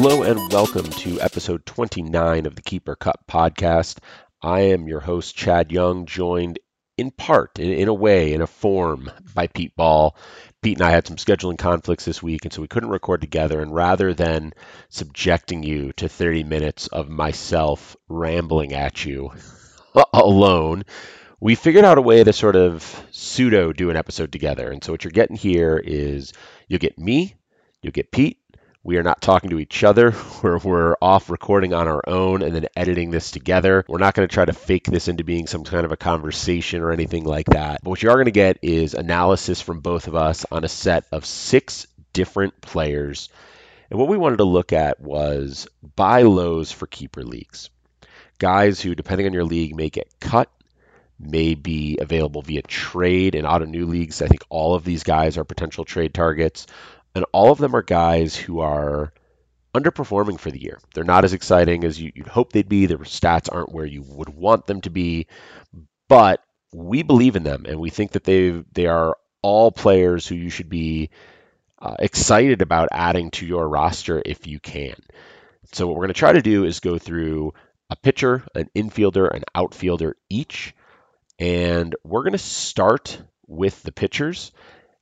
Hello and welcome to episode 29 of the Keeper Cup podcast. I am your host, Chad Young, joined in part, in, a way, in a form, by Pete Ball. Pete and I had some scheduling conflicts this week, and so we couldn't record together. And rather than subjecting you to 30 minutes of myself rambling at you alone, we figured out a way to sort of pseudo do an episode together. And so what you're getting here is you'll get me, you'll get Pete, we are not talking to each other. We're, we're off recording on our own and then editing this together. We're not going to try to fake this into being some kind of a conversation or anything like that. But what you are going to get is analysis from both of us on a set of six different players. And what we wanted to look at was buy lows for keeper leagues. Guys who, depending on your league, may get cut, may be available via trade in auto new leagues. I think all of these guys are potential trade targets and all of them are guys who are underperforming for the year. They're not as exciting as you, would hope they'd be. Their stats aren't where you would want them to be, but we believe in them, and we think that they they are all players who you should be uh, excited about adding to your roster if you can. So what we're going to try to do is go through a pitcher, an infielder, an outfielder each, and we're going to start with the pitchers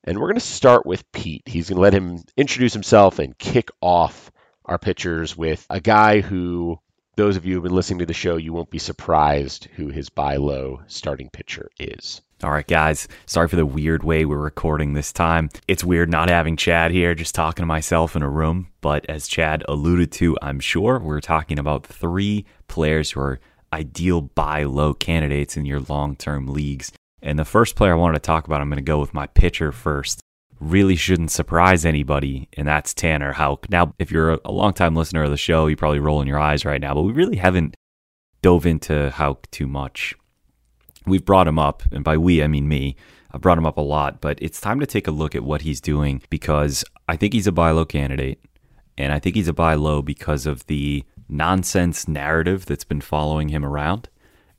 and we're going to start with Pete. He's going to let him introduce himself and kick off our pitchers with a guy who, those of you who've been listening to the show, you won't be surprised who his buy low starting pitcher is. All right, guys. Sorry for the weird way we're recording this time. It's weird not having Chad here, just talking to myself in a room. But as Chad alluded to, I'm sure we're talking about three players who are ideal buy low candidates in your long term leagues. And the first player I wanted to talk about, I'm going to go with my pitcher first. Really shouldn't surprise anybody, and that's Tanner Houck. Now, if you're a longtime listener of the show, you're probably rolling your eyes right now, but we really haven't dove into Houck too much. We've brought him up, and by we, I mean me. I've brought him up a lot, but it's time to take a look at what he's doing because I think he's a buy low candidate, and I think he's a buy low because of the nonsense narrative that's been following him around.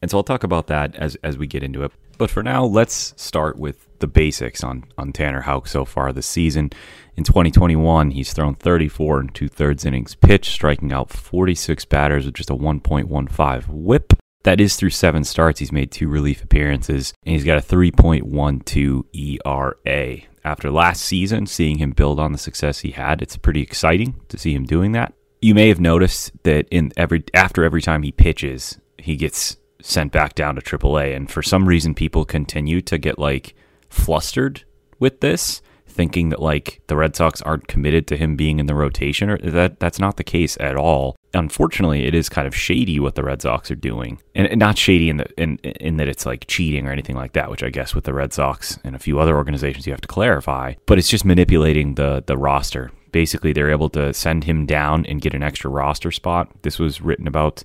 And so I'll talk about that as, as we get into it. But for now, let's start with the basics on, on Tanner Houck so far this season. In 2021, he's thrown 34 and two thirds innings pitched, striking out 46 batters with just a 1.15 whip. That is through seven starts. He's made two relief appearances, and he's got a 3.12 ERA. After last season, seeing him build on the success he had, it's pretty exciting to see him doing that. You may have noticed that in every after every time he pitches, he gets sent back down to AAA. And for some reason, people continue to get like flustered with this, thinking that like the Red Sox aren't committed to him being in the rotation. Or that that's not the case at all. Unfortunately, it is kind of shady what the Red Sox are doing, and not shady in the in in that it's like cheating or anything like that. Which I guess with the Red Sox and a few other organizations you have to clarify. But it's just manipulating the the roster. Basically, they're able to send him down and get an extra roster spot. This was written about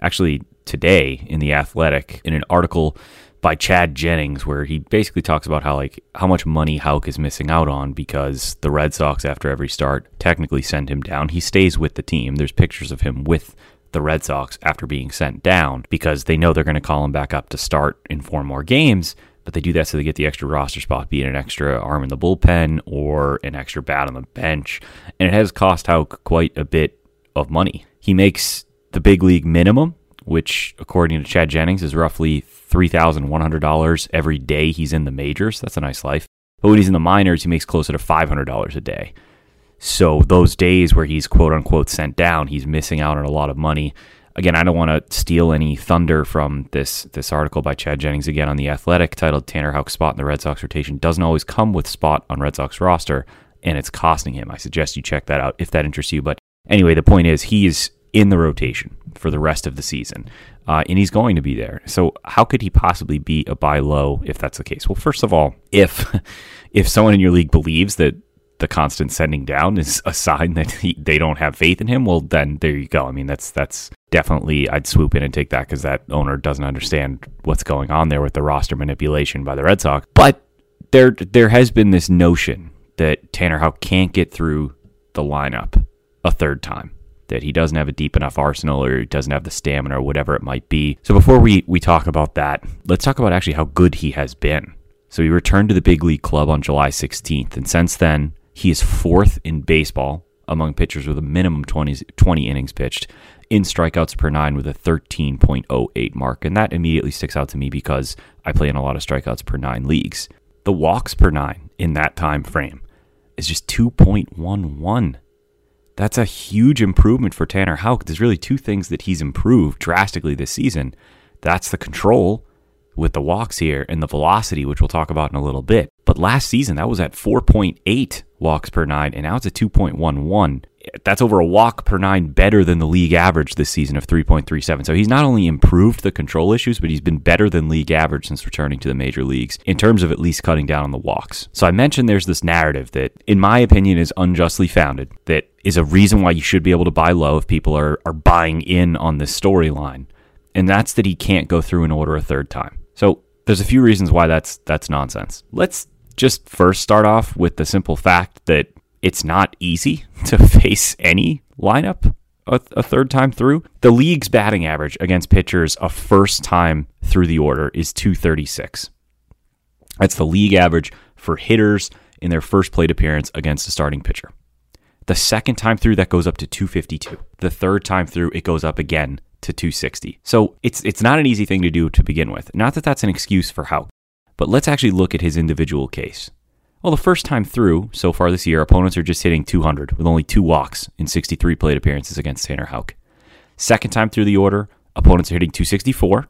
actually today in the Athletic in an article by Chad Jennings where he basically talks about how like how much money Houck is missing out on because the Red Sox after every start technically send him down. He stays with the team. There's pictures of him with the Red Sox after being sent down because they know they're going to call him back up to start in four more games, but they do that so they get the extra roster spot, be an extra arm in the bullpen or an extra bat on the bench. And it has cost Houck quite a bit of money. He makes the big league minimum, which, according to Chad Jennings, is roughly $3,100 every day he's in the majors. That's a nice life. But when he's in the minors, he makes closer to $500 a day. So those days where he's quote unquote sent down, he's missing out on a lot of money. Again, I don't want to steal any thunder from this this article by Chad Jennings again on the Athletic titled Tanner Houck's spot in the Red Sox rotation doesn't always come with spot on Red Sox roster and it's costing him. I suggest you check that out if that interests you. But anyway, the point is he is in the rotation for the rest of the season, uh, and he's going to be there. So how could he possibly be a buy low if that's the case? Well, first of all, if if someone in your league believes that the constant sending down is a sign that he, they don't have faith in him, well, then there you go. I mean, that's that's definitely I'd swoop in and take that because that owner doesn't understand what's going on there with the roster manipulation by the Red Sox. But there there has been this notion that Tanner Houck can't get through the lineup a third time. That he doesn't have a deep enough arsenal or he doesn't have the stamina or whatever it might be. So before we, we talk about that, let's talk about actually how good he has been. So he returned to the big league club on July 16th, and since then, he is fourth in baseball among pitchers with a minimum 20, 20 innings pitched in strikeouts per nine with a 13.08 mark. And that immediately sticks out to me because I play in a lot of strikeouts per nine leagues. The walks per nine in that time frame is just 2.11. That's a huge improvement for Tanner Houck. There's really two things that he's improved drastically this season. That's the control with the walks here and the velocity, which we'll talk about in a little bit. But last season, that was at 4.8 walks per nine, and now it's at 2.11. That's over a walk per nine better than the league average this season of 3.37. So he's not only improved the control issues, but he's been better than league average since returning to the major leagues in terms of at least cutting down on the walks. So I mentioned there's this narrative that, in my opinion, is unjustly founded, that is a reason why you should be able to buy low if people are, are buying in on this storyline. And that's that he can't go through an order a third time. So there's a few reasons why that's that's nonsense. Let's just first start off with the simple fact that it's not easy to face any lineup a, a, third time through. The league's batting average against pitchers a first time through the order is 236. That's the league average for hitters in their first plate appearance against a starting pitcher. The second time through, that goes up to 252. The third time through, it goes up again to 260. So it's it's not an easy thing to do to begin with. Not that that's an excuse for how, but let's actually look at his individual case. Well, the first time through so far this year, opponents are just hitting 200 with only two walks in 63 plate appearances against Tanner Houck. Second time through the order, opponents are hitting 264,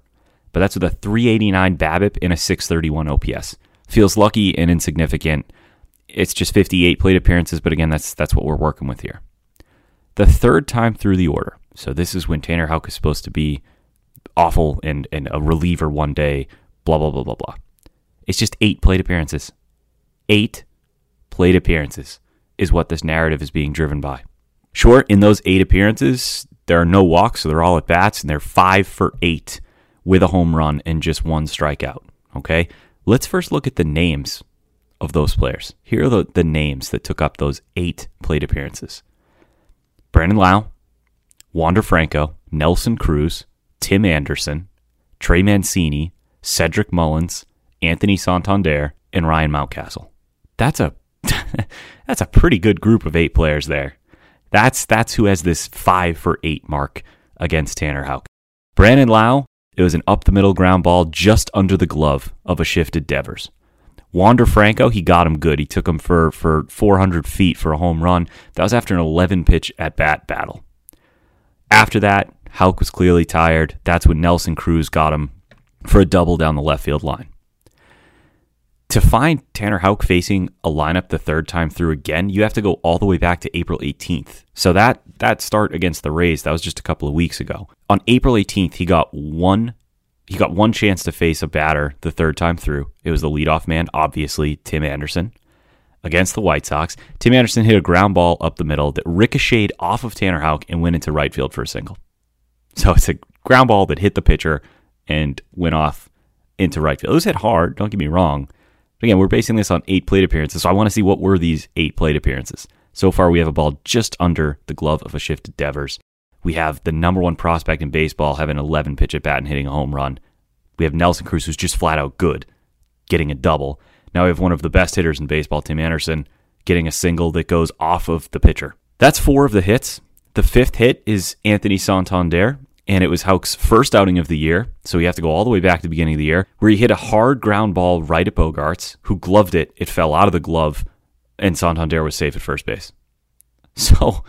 but that's with a 389 BABIP and a 631 OPS. Feels lucky and insignificant. It's just 58 plate appearances, but again, that's that's what we're working with here. The third time through the order, so this is when Tanner Houck is supposed to be awful and, and a reliever one day, blah, blah, blah, blah, blah. It's just eight plate appearances. Eight plate appearances is what this narrative is being driven by. Sure, in those eight appearances, there are no walks, so they're all at bats, and they're five for eight with a home run and just one strikeout. Okay? Let's first look at the names of those players. Here are the, the names that took up those eight plate appearances Brandon Lowe, Wander Franco, Nelson Cruz, Tim Anderson, Trey Mancini, Cedric Mullins, Anthony Santander, and Ryan Mountcastle. That's a that's a pretty good group of eight players there. That's that's who has this five for eight mark against Tanner Houck. Brandon Lowe, it was an up the middle ground ball just under the glove of a shifted Devers. Wander Franco, he got him good. He took him for, for 400 feet for a home run. That was after an 11 pitch at bat battle. After that, Houck was clearly tired. That's when Nelson Cruz got him for a double down the left field line. To find Tanner Houck facing a lineup the third time through again, you have to go all the way back to April 18th. So that that start against the Rays, that was just a couple of weeks ago. On April 18th, he got one he got one chance to face a batter the third time through. It was the leadoff man, obviously Tim Anderson, against the White Sox. Tim Anderson hit a ground ball up the middle that ricocheted off of Tanner Houck and went into right field for a single. So it's a ground ball that hit the pitcher and went off into right field. It was hit hard, don't get me wrong. Again, we're basing this on eight plate appearances, so I want to see what were these eight plate appearances. So far, we have a ball just under the glove of a shifted Devers. We have the number one prospect in baseball having 11 pitch at bat and hitting a home run. We have Nelson Cruz, who's just flat out good. getting a double. Now we have one of the best hitters in baseball, Tim Anderson, getting a single that goes off of the pitcher. That's four of the hits. The fifth hit is Anthony Santander, and it was Houck's first outing of the year, so we have to go all the way back to the beginning of the year, where he hit a hard ground ball right at Bogaerts, who gloved it. It fell out of the glove, and Santander was safe at first base. So,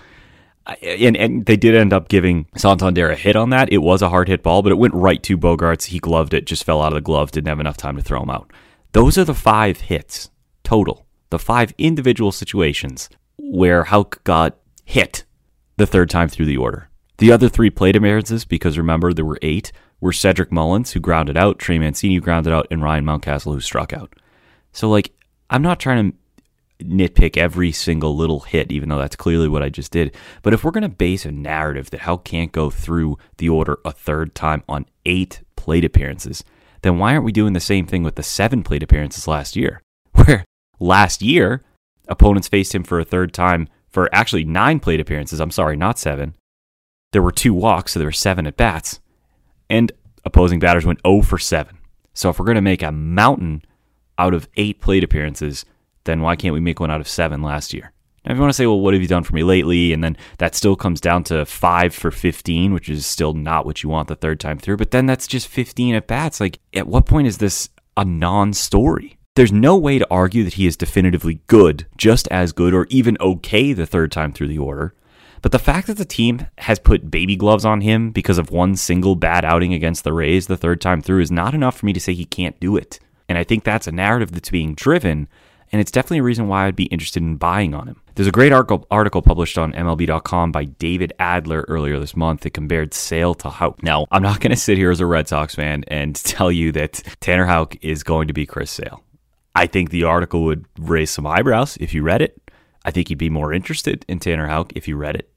and, and they did end up giving Santander a hit on that. It was a hard hit ball, but it went right to Bogaerts. He gloved it, just fell out of the glove, didn't have enough time to throw him out. Those are the five hits total, the five individual situations where Houck got hit the third time through the order. The other three plate appearances, because remember there were eight, were Cedric Mullins, who grounded out, Trey Mancini, who grounded out, and Ryan Mountcastle, who struck out. So, like, I'm not trying to nitpick every single little hit, even though that's clearly what I just did. But if we're going to base a narrative that Houck can't go through the order a third time on eight plate appearances, then why aren't we doing the same thing with the seven plate appearances last year? Where last year, opponents faced him for a third time for actually nine plate appearances. I'm sorry, not seven. There were two walks, so there were seven at bats. And opposing batters went 0 for 7. So if we're going to make a mountain out of eight plate appearances, then why can't we make one out of seven last year? Now, if you want to say, well, what have you done for me lately? And then that still comes down to five for 15, which is still not what you want the third time through. But then that's just 15 at bats. Like, at what point is this a non story? There's no way to argue that he is definitively good, just as good, or even okay the third time through the order. But the fact that the team has put baby gloves on him because of one single bad outing against the Rays the third time through is not enough for me to say he can't do it. And I think that's a narrative that's being driven, and it's definitely a reason why I'd be interested in buying on him. There's a great article, published on MLB.com by David Adler earlier this month that compared Sale to Houck. Now, I'm not going to sit here as a Red Sox fan and tell you that Tanner Houck is going to be Chris Sale. I think the article would raise some eyebrows if you read it. I think you'd be more interested in Tanner Houck if you read it.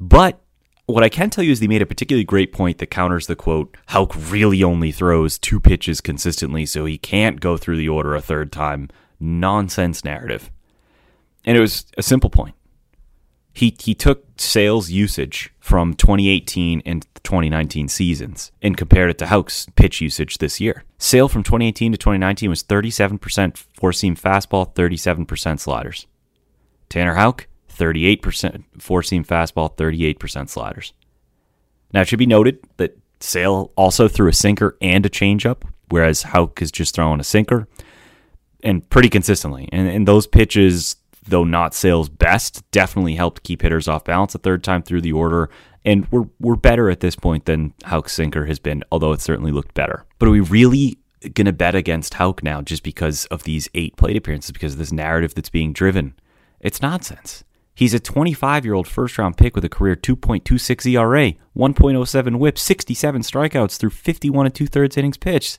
But what I can tell you is they made a particularly great point that counters the quote, Houck really only throws two pitches consistently, so he can't go through the order a third time. Nonsense narrative. And it was a simple point. He, he took Sale's usage from 2018 and 2019 seasons and compared it to Houck's pitch usage this year. Sale from 2018 to 2019 was 37% four seam fastball, 37% sliders. Tanner Houck, 38% four seam fastball, 38% sliders. Now, it should be noted that Sale also threw a sinker and a changeup, whereas Houck is just throwing a sinker and pretty consistently. And, and those pitches, though not Sale's best, definitely helped keep hitters off balance a third time through the order. And we're, we're better at this point than Houck's sinker has been, although it certainly looked better. But are we really going to bet against Houck now just because of these eight plate appearances, because of this narrative that's being driven? It's nonsense. He's a 25 year old first round pick with a career 2.26 ERA, 1.07 whip, 67 strikeouts through 51 and two thirds innings pitched.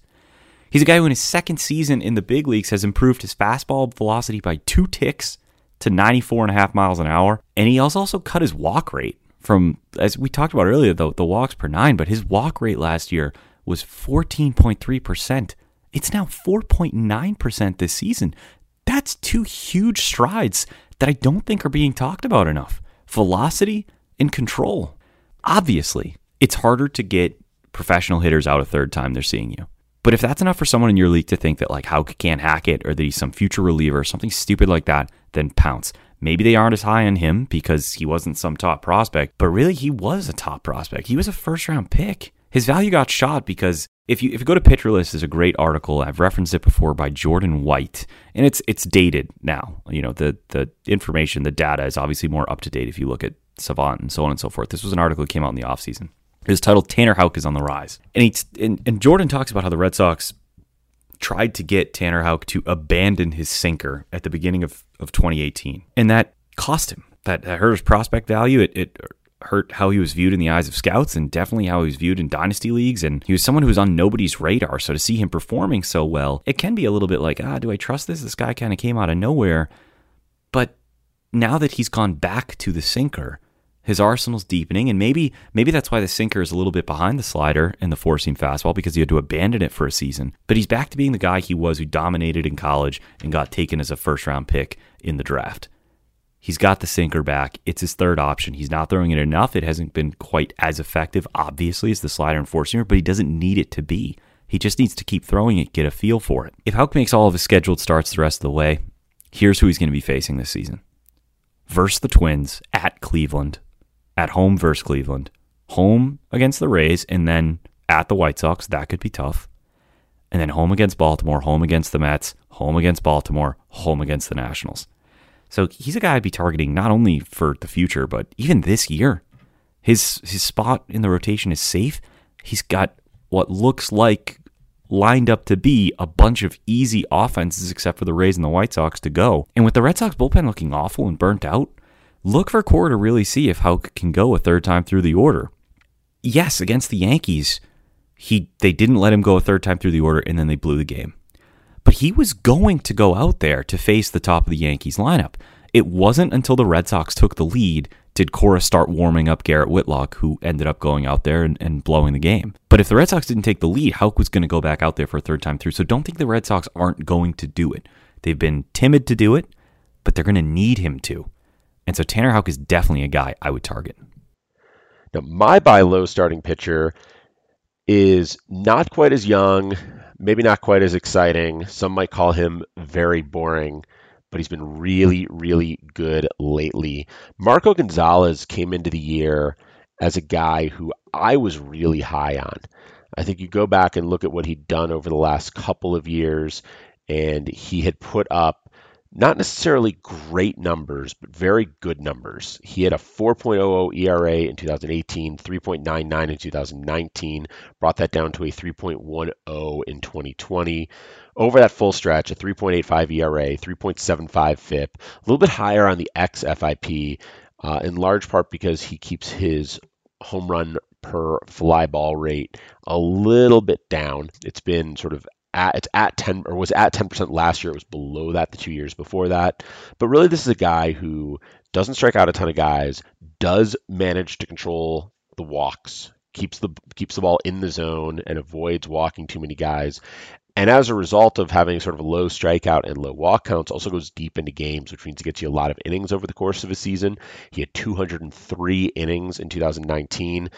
He's a guy who, in his second season in the big leagues, has improved his fastball velocity by two ticks to 94.5 miles an hour. And he also, also cut his walk rate from, as we talked about earlier, the, the walks per nine, but his walk rate last year was 14.3%. It's now 4.9% this season. That's two huge strides that I don't think are being talked about enough velocity and control. Obviously, it's harder to get professional hitters out a third time they're seeing you. But if that's enough for someone in your league to think that like Houck can't hack it or that he's some future reliever, something stupid like that, then pounce. Maybe they aren't as high on him because he wasn't some top prospect, but really he was a top prospect. He was a first round pick. His value got shot because if you if you go to Pitcher List, there's a great article I've referenced it before by Jordan White, and it's it's dated now. You know the the information, the data is obviously more up to date if you look at Savant and so on and so forth. This was an article that came out in the offseason. It was titled "Tanner Houck is on the rise," and he and, and Jordan talks about how the Red Sox tried to get Tanner Houck to abandon his sinker at the beginning of, of 2018, and that cost him. That, that hurt his prospect value. It, it hurt how he was viewed in the eyes of scouts and definitely how he was viewed in dynasty leagues. And he was someone who was on nobody's radar. So to see him performing so well, it can be a little bit like, ah, do I trust this? This guy kind of came out of nowhere. But now that he's gone back to the sinker, his arsenal's deepening, and maybe maybe that's why the sinker is a little bit behind the slider and the four seam fastball because he had to abandon it for a season. But he's back to being the guy he was who dominated in college and got taken as a first round pick in the draft. He's got the sinker back. It's his third option. He's not throwing it enough. It hasn't been quite as effective, obviously, as the slider and four seamer, but he doesn't need it to be. He just needs to keep throwing it, get a feel for it. If Houck makes all of his scheduled starts the rest of the way, here's who he's going to be facing this season. Versus the Twins at Cleveland, at home versus Cleveland, home against the Rays, and then at the White Sox. That could be tough. And then home against Baltimore, home against the Mets, home against Baltimore, home against the Nationals. So he's a guy I'd be targeting not only for the future, but even this year. His his spot in the rotation is safe. He's got what looks like lined up to be a bunch of easy offenses except for the Rays and the White Sox to go. And with the Red Sox bullpen looking awful and burnt out, look for Cora to really see if Houck can go a third time through the order. Yes, against the Yankees, he they didn't let him go a third time through the order and then they blew the game. But he was going to go out there to face the top of the Yankees lineup. It wasn't until the Red Sox took the lead did Cora start warming up Garrett Whitlock, who ended up going out there and, and blowing the game. But if the Red Sox didn't take the lead, Houck was going to go back out there for a third time through. So don't think the Red Sox aren't going to do it. They've been timid to do it, but they're going to need him to. And so Tanner Houck is definitely a guy I would target. Now, my buy low starting pitcher is not quite as young, maybe not quite as exciting. Some might call him very boring, but he's been really, really good lately. Marco Gonzalez came into the year as a guy who I was really high on. I think you go back and look at what he'd done over the last couple of years, and he had put up not necessarily great numbers, but very good numbers. He had a 4.00 ERA in 2018, 3.99 in 2019, brought that down to a 3.10 in 2020. Over that full stretch, a 3.85 ERA, 3.75 FIP, a little bit higher on the xFIP, uh, in large part because he keeps his home run per fly ball rate a little bit down. It's been sort of at it's at 10 or was at 10% last year. It was below that the two years before that. But really, this is a guy who doesn't strike out a ton of guys, does manage to control the walks, keeps the keeps the ball in the zone, and avoids walking too many guys. And as a result of having sort of a low strikeout and low walk counts, also goes deep into games, which means he gets you a lot of innings over the course of a season. He had 203 innings in 2019,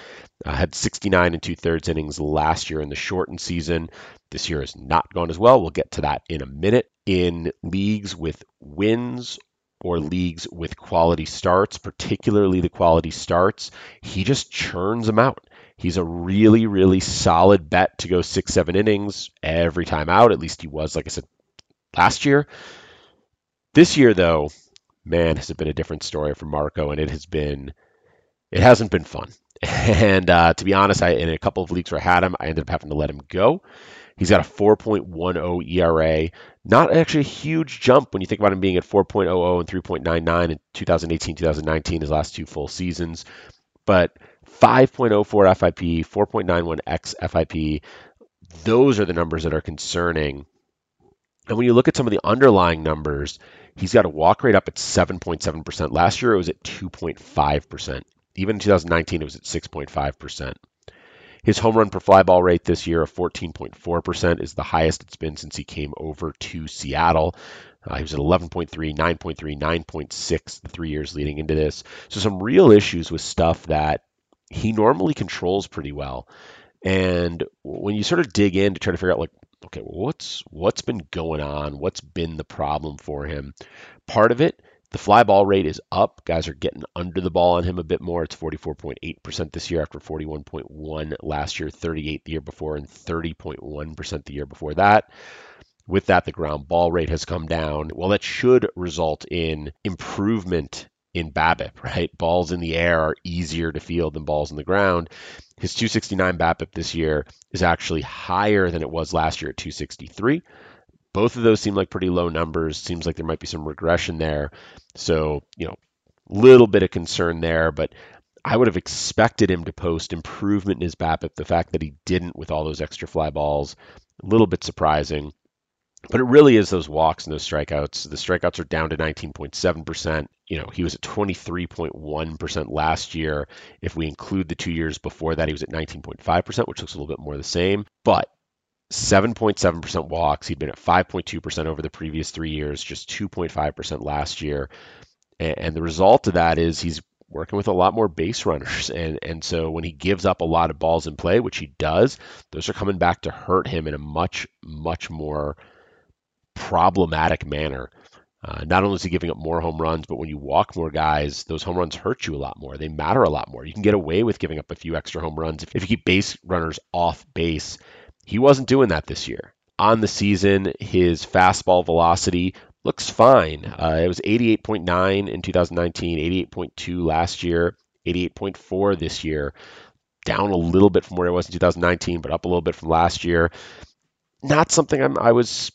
uh, had 69 and two thirds innings last year in the shortened season. This year has not gone as well. We'll get to that in a minute. In leagues with wins or leagues with quality starts, particularly the quality starts, he just churns them out. He's a really, really solid bet to go six, seven innings every time out. At least he was, like I said, last year. This year, though, man, has it been a different story for Marco, and it has been, it hasn't been fun. And uh, to be honest, I in a couple of leagues where I had him, I ended up having to let him go. He's got a 4.10 ERA. Not actually a huge jump when you think about him being at 4.00 and 3.99 in 2018, 2019, his last two full seasons. But 5.04 FIP, 4.91 X FIP, those are the numbers that are concerning. And when you look at some of the underlying numbers, he's got a walk rate up at 7.7%. Last year it was at 2.5%. Even in 2019 it was at 6.5%. His home run per fly ball rate this year of 14.4% is the highest it's been since he came over to Seattle. Uh, he was at 11.3, 9.3, 9.6 the three years leading into this. So some real issues with stuff that he normally controls pretty well. And when you sort of dig in to try to figure out like, okay, what's what's been going on? What's been the problem for him? Part of it, the fly ball rate is up. Guys are getting under the ball on him a bit more. It's 44.8% this year after 41.1 last year, 38 the year before, and 30.1% the year before that. With that, the ground ball rate has come down. Well, that should result in improvement in BABIP, right? Balls in the air are easier to field than balls in the ground. His 269 BABIP this year is actually higher than it was last year at 263. Both of those seem like pretty low numbers. Seems like there might be some regression there. So, you know, little bit of concern there, but I would have expected him to post improvement in his BABIP. The fact that he didn't with all those extra fly balls, a little bit surprising. But it really is those walks and those strikeouts. The strikeouts are down to 19.7%. You know, he was at 23.1% last year. If we include the two years before that, he was at 19.5%, which looks a little bit more the same. But 7.7% walks. He'd been at 5.2% over the previous three years, just 2.5% last year. And the result of that is he's working with a lot more base runners. And, and so when he gives up a lot of balls in play, which he does, those are coming back to hurt him in a much, much more problematic manner. Uh, not only is he giving up more home runs, but when you walk more guys, those home runs hurt you a lot more. They matter a lot more. You can get away with giving up a few extra home runs if, if you keep base runners off base. He wasn't doing that this year. On the season, his fastball velocity looks fine. Uh, it was 88.9 in 2019, 88.2 last year, 88.4 this year. Down a little bit from where it was in 2019, but up a little bit from last year. Not something I'm, I was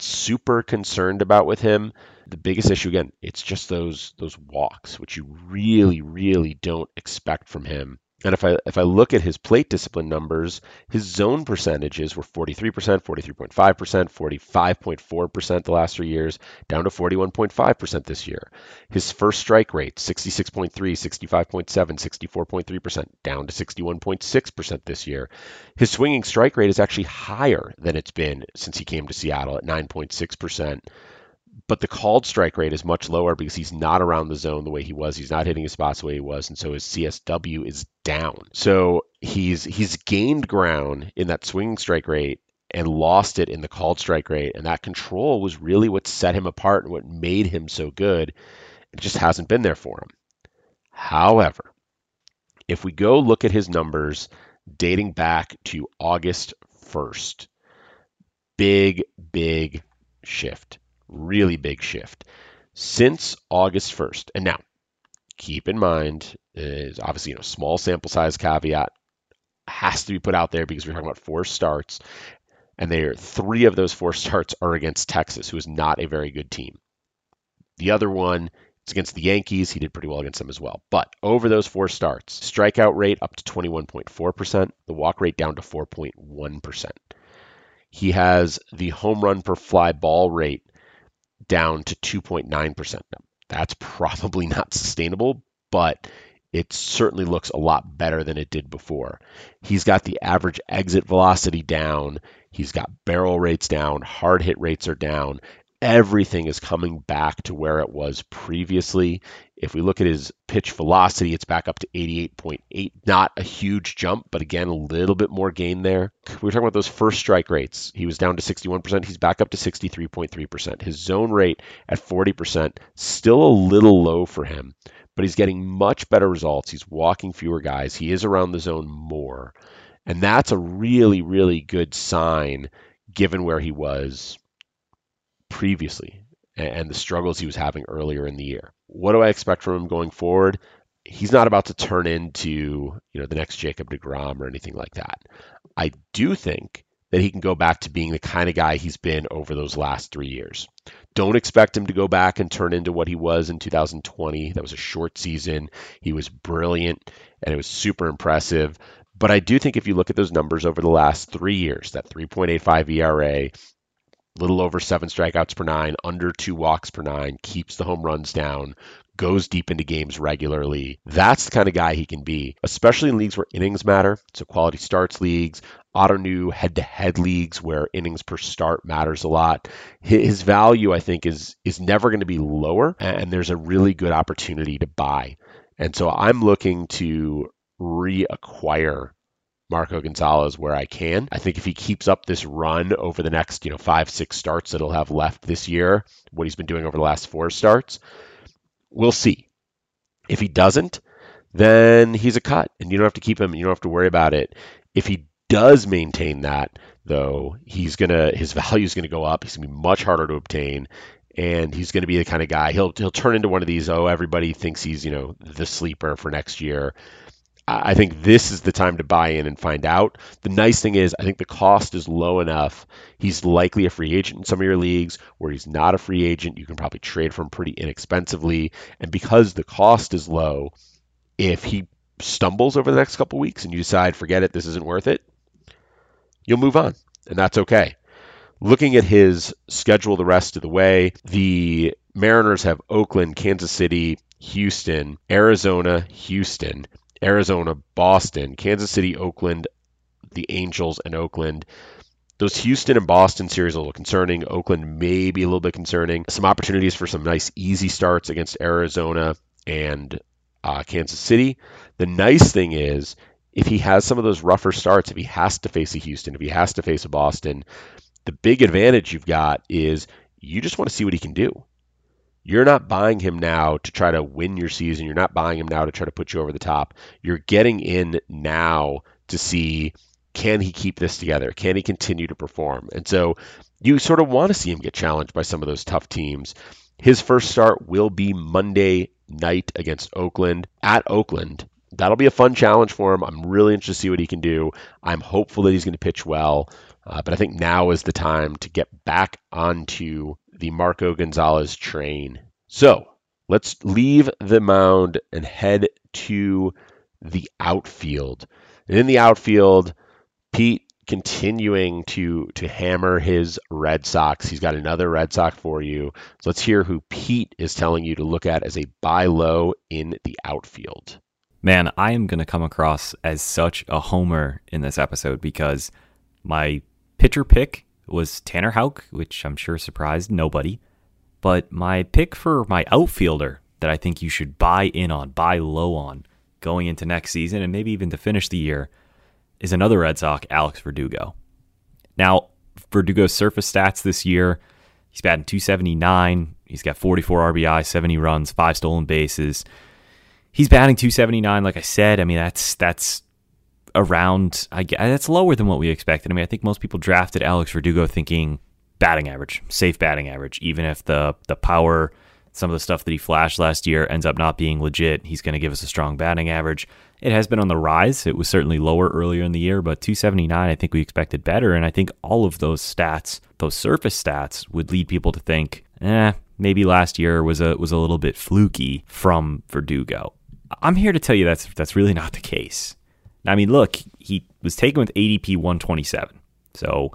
super concerned about with him. The biggest issue again, it's just those those walks, which you really, really don't expect from him. And if I if I look at his plate discipline numbers, his zone percentages were 43%, 43.5%, 45.4% the last three years, down to 41.5% this year. His first strike rate, 66.3, 65.7, 64.3%, down to 61.6% this year. His swinging strike rate is actually higher than it's been since he came to Seattle at 9.6% but the called strike rate is much lower because he's not around the zone the way he was. He's not hitting his spots the way he was, and so his CSW is down. So he's he's gained ground in that swinging strike rate and lost it in the called strike rate, and that control was really what set him apart and what made him so good. It just hasn't been there for him. However, if we go look at his numbers dating back to August 1st, big, big shift really big shift since August 1st. And now, keep in mind, is obviously you know small sample size caveat has to be put out there because we're talking about four starts, and there three of those four starts are against Texas, who is not a very good team. The other one is against the Yankees. He did pretty well against them as well. But over those four starts, strikeout rate up to 21.4%, the walk rate down to 4.1%. He has the home run per fly ball rate down to 2.9%. That's probably not sustainable, but it certainly looks a lot better than it did before. He's got the average exit velocity down, he's got barrel rates down, hard hit rates are down, everything is coming back to where it was previously. If we look at his pitch velocity, it's back up to 88.8. Not a huge jump, but again, a little bit more gain there. We were talking about those first strike rates. He was down to 61%. He's back up to 63.3%. His zone rate at 40%, still a little low for him, but he's getting much better results. He's walking fewer guys. He is around the zone more. And that's a really, really good sign given where he was previously and the struggles he was having earlier in the year. What do I expect from him going forward? He's not about to turn into, you know, the next Jacob DeGrom or anything like that. I do think that he can go back to being the kind of guy he's been over those last 3 years. Don't expect him to go back and turn into what he was in 2020. That was a short season. He was brilliant and it was super impressive. But I do think if you look at those numbers over the last three years, that 3.85 ERA, little over seven strikeouts per nine, under two walks per nine, keeps the home runs down, goes deep into games regularly. That's the kind of guy he can be, especially in leagues where innings matter. So quality starts leagues, auto new head-to-head leagues where innings per start matters a lot. His value, I think, is is never going to be lower, and there's a really good opportunity to buy. And so I'm looking to reacquire Marco Gonzalez where I can. I think if he keeps up this run over the next, you know, five, six starts that he'll have left this year, what he's been doing over the last four starts, we'll see. If he doesn't, then he's a cut and you don't have to keep him. And you don't have to worry about it. If he does maintain that, though, he's gonna his value is gonna go up. He's gonna be much harder to obtain, and he's going to be the kind of guy he'll he'll turn into one of these. Oh, everybody thinks he's you know the sleeper for next year. I think this is the time to buy in and find out. The nice thing is, I think the cost is low enough. He's likely a free agent in some of your leagues. Where he's not a free agent, you can probably trade for him pretty inexpensively. And because the cost is low, if he stumbles over the next couple weeks and you decide, forget it, this isn't worth it, you'll move on. And that's okay. Looking at his schedule the rest of the way, the Mariners have Oakland, Kansas City, Houston, Arizona, Houston. Arizona, Boston, Kansas City, Oakland, the Angels, and Oakland. Those Houston and Boston series are a little concerning. Oakland may be a little bit concerning. Some opportunities for some nice easy starts against Arizona and uh, Kansas City. The nice thing is, if he has some of those rougher starts, if he has to face a Houston, if he has to face a Boston, the big advantage you've got is you just want to see what he can do. You're not buying him now to try to win your season. You're not buying him now to try to put you over the top. You're getting in now to see can he keep this together? Can he continue to perform? And so you sort of want to see him get challenged by some of those tough teams. His first start will be Monday night against Oakland at Oakland. That'll be a fun challenge for him. I'm really interested to see what he can do. I'm hopeful that he's going to pitch well, uh, but I think now is the time to get back onto the Marco Gonzalez train. So let's leave the mound and head to the outfield. And in the outfield, Pete continuing to to hammer his Red Sox. He's got another Red Sox for you. So let's hear who Pete is telling you to look at as a buy low in the outfield. Man, I am going to come across as such a homer in this episode because my pitcher pick was Tanner Houck, which I'm sure surprised nobody. But my pick for my outfielder that I think you should buy in on, buy low on going into next season and maybe even to finish the year is another Red Sox, Alex Verdugo. Now, Verdugo's surface stats this year, he's batting 279. He's got 44 RBI, 70 runs, five stolen bases. He's batting 279, like I said. I mean, that's that's around. I guess that's lower than what we expected. I mean, I think most people drafted Alex Verdugo thinking batting average, safe batting average, even if the the power, some of the stuff that he flashed last year ends up not being legit. He's going to give us a strong batting average. It has been on the rise. It was certainly lower earlier in the year, but 279, I think we expected better. And I think all of those stats, those surface stats, would lead people to think, eh, maybe last year was a was a little bit fluky from Verdugo. I'm here to tell you that's that's really not the case. I mean, look, he was taken with ADP 127. So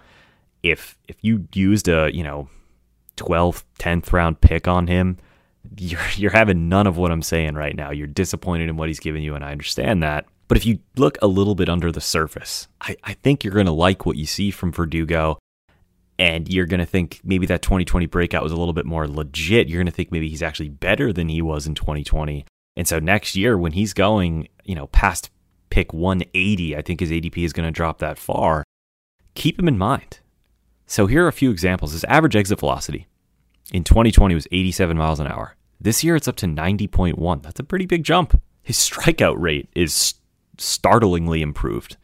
if if you used a, you know, 12th, 10th round pick on him, you're you're having none of what I'm saying right now. You're disappointed in what he's given you, and I understand that. But if you look a little bit under the surface, I, I think you're going to like what you see from Verdugo. And you're going to think maybe that 2020 breakout was a little bit more legit. You're going to think maybe he's actually better than he was in 2020. And so next year, when he's going, you know, past pick 180, I think his ADP is going to drop that far. Keep him in mind. So here are a few examples. His average exit velocity in 2020 was 87 miles an hour. This year it's up to 90.1. That's a pretty big jump. His strikeout rate is startlingly improved.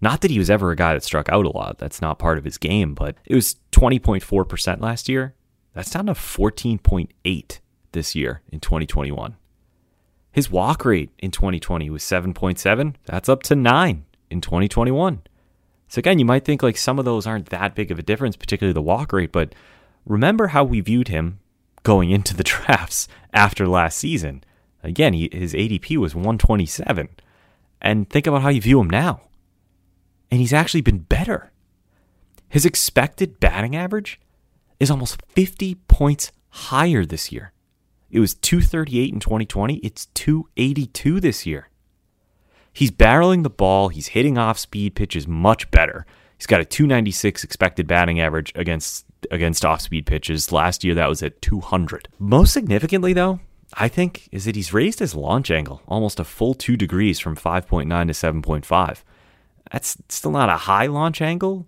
Not that he was ever a guy that struck out a lot. That's not part of his game, but it was 20.4% last year. That's down to 14.8 this year in 2021. His walk rate in 2020 was 7.7. That's up to 9 in 2021. So again, you might think like some of those aren't that big of a difference, particularly the walk rate, but remember how we viewed him going into the drafts after last season. Again, he, his ADP was 127. And think about how you view him now. And he's actually been better. His expected batting average is almost 50 points higher this year. It was 238 in 2020. It's 282 this year. He's barreling the ball. He's hitting off speed pitches much better. He's got a 296 expected batting average against against off speed pitches. Last year that was at 200. Most significantly though, I think is that he's raised his launch angle almost a full 2 degrees from 5.9 to 7.5. That's still not a high launch angle,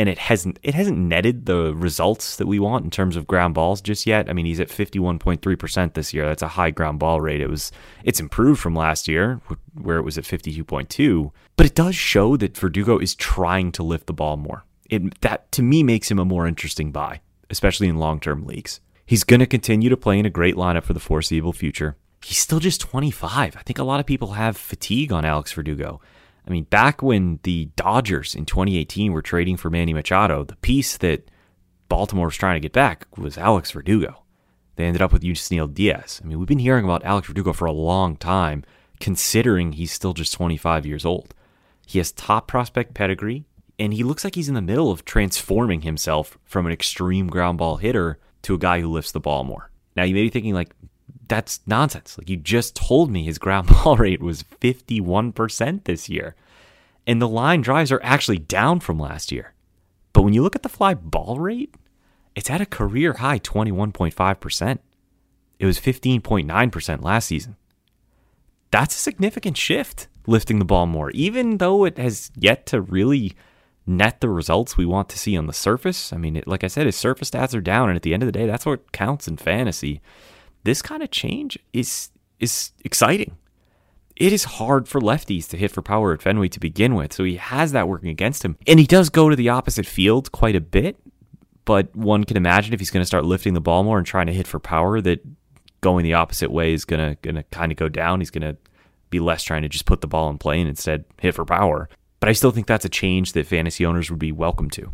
and it hasn't it hasn't netted the results that we want in terms of ground balls just yet. I mean, he's at 51.3% this year. That's a high ground ball rate. It was it's improved from last year where it was at 52.2, but it does show that Verdugo is trying to lift the ball more. It that to me makes him a more interesting buy, especially in long-term leagues. He's going to continue to play in a great lineup for the foreseeable future. He's still just 25. I think a lot of people have fatigue on Alex Verdugo. I mean, back when the Dodgers in 2018 were trading for Manny Machado, the piece that Baltimore was trying to get back was Alex Verdugo. They ended up with Yusniel Diaz. I mean, we've been hearing about Alex Verdugo for a long time, considering he's still just 25 years old. He has top prospect pedigree, and he looks like he's in the middle of transforming himself from an extreme ground ball hitter to a guy who lifts the ball more. Now, you may be thinking, like, that's nonsense. Like you just told me his ground ball rate was 51% this year. And the line drives are actually down from last year. But when you look at the fly ball rate, it's at a career high 21.5%. It was 15.9% last season. that's a significant shift lifting the ball more, even though it has yet to really net the results we want to see on the surface. I mean, it, like I said, his surface stats are down, and at the end of the day, that's what counts in fantasy. This kind of change is is exciting. It is hard for lefties to hit for power at Fenway to begin with, so he has that working against him, and he does go to the opposite field quite a bit. But one can imagine if he's going to start lifting the ball more and trying to hit for power, that going the opposite way is gonna gonna kind of go down. He's gonna be less trying to just put the ball in play and instead hit for power. But I still think that's a change that fantasy owners would be welcome to.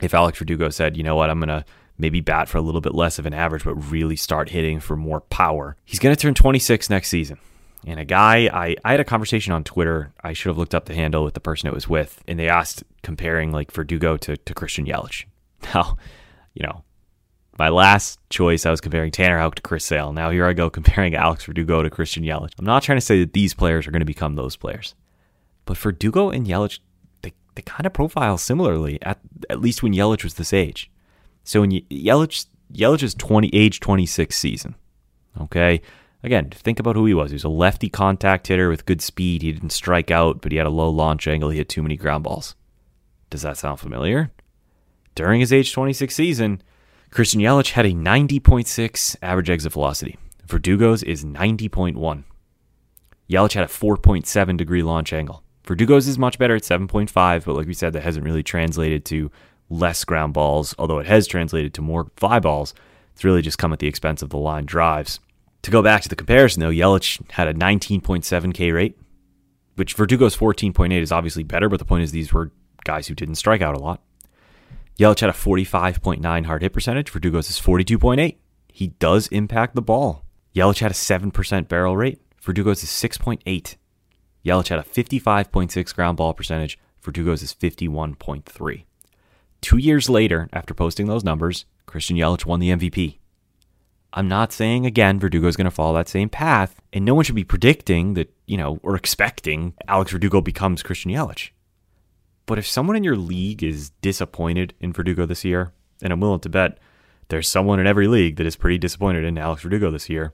If Alex Verdugo said, you know what, I'm gonna maybe bat for a little bit less of an average, but really start hitting for more power. He's gonna turn 26 next season. And a guy, I, I had a conversation on Twitter. I should have looked up the handle with the person it was with, and they asked comparing like Verdugo to, to Christian Yelich. Now, you know, my last choice, I was comparing Tanner Houck to Chris Sale. Now here I go comparing Alex Verdugo to Christian Yelich. I'm not trying to say that these players are going to become those players, but Verdugo and Yelich, they, they kind of profile similarly. At at least when Yelich was this age. So in Yelich Yelich's 20 age 26 season, okay. Again, think about who he was. He was a lefty contact hitter with good speed. He didn't strike out, but he had a low launch angle. He had too many ground balls. Does that sound familiar? During his age 26 season, Christian Yelich had a 90.6 average exit velocity. Verdugo's is 90.1. Yelich had a 4.7 degree launch angle. Verdugo's is much better at 7.5, but like we said, that hasn't really translated to less ground balls, although it has translated to more fly balls. It's really just come at the expense of the line drives. To go back to the comparison, though, Yelich had a 19.7 K rate, which Verdugo's 14.8 is obviously better, but the point is these were guys who didn't strike out a lot. Yelich had a 45.9 hard hit percentage. Verdugo's is 42.8. He does impact the ball. Yelich had a 7% barrel rate. Verdugo's is 6.8. Yelich had a 55.6 ground ball percentage. Verdugo's is 51.3. Two years later, after posting those numbers, Christian Yelich won the MVP. I'm not saying again Verdugo is going to follow that same path, and no one should be predicting that, you know, or expecting Alex Verdugo becomes Christian Yelich. But if someone in your league is disappointed in Verdugo this year, and I'm willing to bet there's someone in every league that is pretty disappointed in Alex Verdugo this year,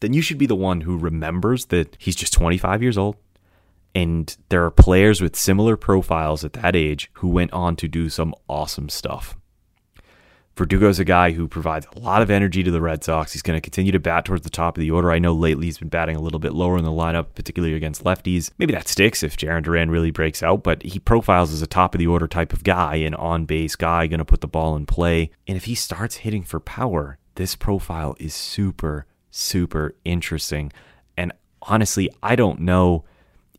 then you should be the one who remembers that he's just 25 years old. And there are players with similar profiles at that age who went on to do some awesome stuff. Verdugo's a guy who provides a lot of energy to the Red Sox. He's going to continue to bat towards the top of the order. I know lately he's been batting a little bit lower in the lineup, particularly against lefties. Maybe that sticks if Jarren Duran really breaks out, but he profiles as a top of the order type of guy, an on base guy, going to put the ball in play. And if he starts hitting for power, this profile is super, super interesting. And honestly, I don't know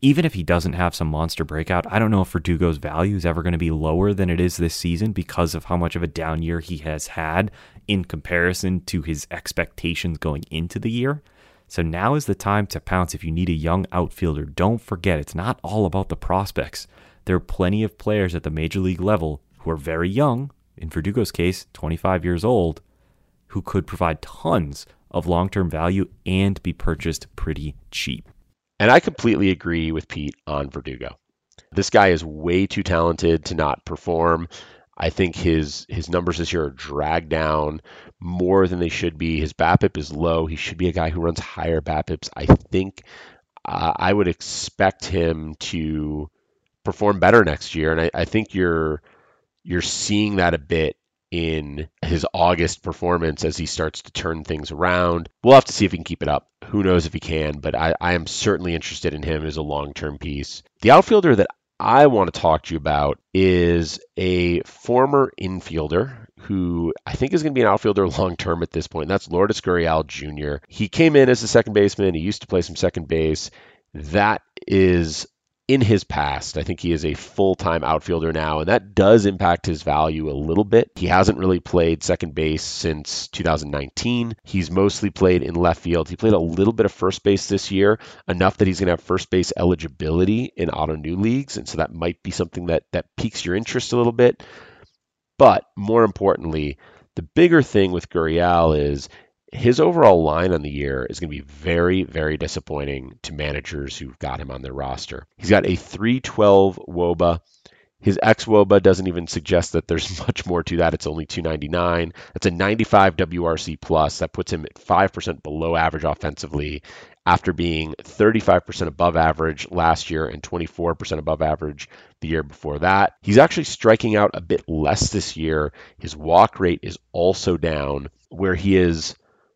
even if he doesn't have some monster breakout, I don't know if Verdugo's value is ever going to be lower than it is this season because of how much of a down year he has had in comparison to his expectations going into the year. So now is the time to pounce if you need a young outfielder. Don't forget, it's not all about the prospects. There are plenty of players at the major league level who are very young, in Verdugo's case, 25 years old, who could provide tons of long term value and be purchased pretty cheap. And I completely agree with Pete on Verdugo. This guy is way too talented to not perform. I think his his numbers this year are dragged down more than they should be. His BABIP is low. He should be a guy who runs higher BABIPs. I think uh, I would expect him to perform better next year, and I, I think you're you're seeing that a bit in his August performance as he starts to turn things around. We'll have to see if he can keep it up. Who knows if he can, but I, I am certainly interested in him as a long term piece. The outfielder that I want to talk to you about is a former infielder who I think is going to be an outfielder long term at this point. And that's Lourdes Gurriel Jr. He came in as a second baseman. He used to play some second base. That is in his past. I think he is a full time outfielder now, and that does impact his value a little bit. He hasn't really played second base since 2019. He's mostly played in left field. He played a little bit of first base this year, enough that he's going to have first base eligibility in Ottoneu leagues, and so that might be something that, that piques your interest a little bit. But more importantly, the bigger thing with Gurriel is his overall line on the year is going to be very, very disappointing to managers who've got him on their roster. He's got a 312 Woba. His xwOBA doesn't even suggest that there's much more to that. It's only 299. That's a 95 WRC plus. That puts him at 5% below average offensively after being 35% above average last year and 24% above average the year before that. He's actually striking out a bit less this year. His walk rate is also down, where he is